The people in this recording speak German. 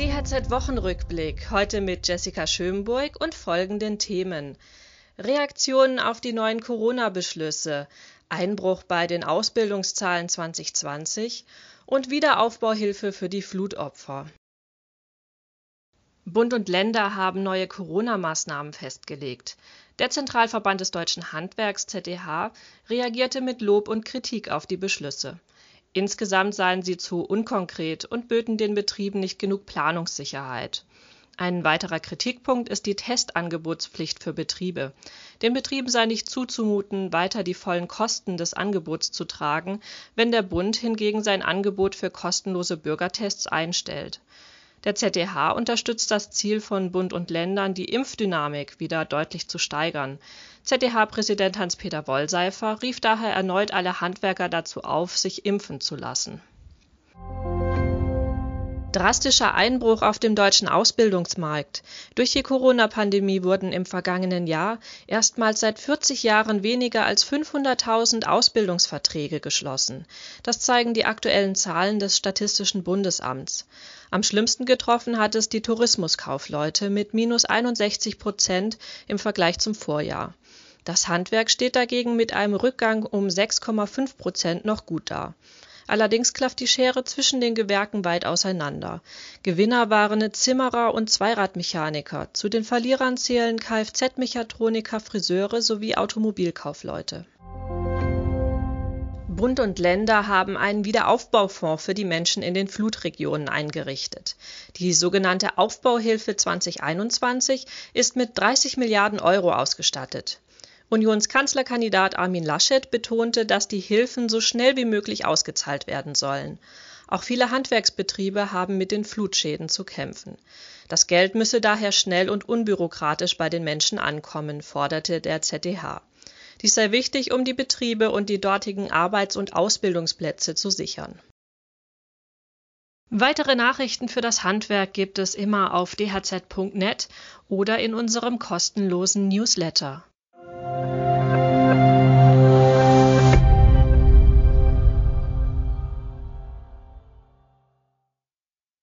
DHZ-Wochenrückblick. Heute mit Jessica Schönburg und folgenden Themen. Reaktionen auf die neuen Corona-Beschlüsse, Einbruch bei den Ausbildungszahlen 2020 und Wiederaufbauhilfe für die Flutopfer. Bund und Länder haben neue Corona-Maßnahmen festgelegt. Der Zentralverband des deutschen Handwerks ZDH reagierte mit Lob und Kritik auf die Beschlüsse. Insgesamt seien sie zu unkonkret und böten den Betrieben nicht genug Planungssicherheit. Ein weiterer Kritikpunkt ist die Testangebotspflicht für Betriebe. Den Betrieben sei nicht zuzumuten, weiter die vollen Kosten des Angebots zu tragen, wenn der Bund hingegen sein Angebot für kostenlose Bürgertests einstellt. Der ZDH unterstützt das Ziel von Bund und Ländern, die Impfdynamik wieder deutlich zu steigern. ZDH-Präsident Hans-Peter Wollseifer rief daher erneut alle Handwerker dazu auf, sich impfen zu lassen. Drastischer Einbruch auf dem deutschen Ausbildungsmarkt. Durch die Corona-Pandemie wurden im vergangenen Jahr erstmals seit 40 Jahren weniger als 500.000 Ausbildungsverträge geschlossen. Das zeigen die aktuellen Zahlen des Statistischen Bundesamts. Am schlimmsten getroffen hat es die Tourismuskaufleute mit minus 61 Prozent im Vergleich zum Vorjahr. Das Handwerk steht dagegen mit einem Rückgang um 6,5 Prozent noch gut da. Allerdings klafft die Schere zwischen den Gewerken weit auseinander. Gewinner waren Zimmerer und Zweiradmechaniker, zu den Verlierern zählen Kfz-Mechatroniker, Friseure sowie Automobilkaufleute. Bund und Länder haben einen Wiederaufbaufonds für die Menschen in den Flutregionen eingerichtet. Die sogenannte Aufbauhilfe 2021 ist mit 30 Milliarden Euro ausgestattet. Unionskanzlerkandidat Armin Laschet betonte, dass die Hilfen so schnell wie möglich ausgezahlt werden sollen. Auch viele Handwerksbetriebe haben mit den Flutschäden zu kämpfen. Das Geld müsse daher schnell und unbürokratisch bei den Menschen ankommen, forderte der ZDH. Dies sei wichtig, um die Betriebe und die dortigen Arbeits- und Ausbildungsplätze zu sichern. Weitere Nachrichten für das Handwerk gibt es immer auf dhz.net oder in unserem kostenlosen Newsletter.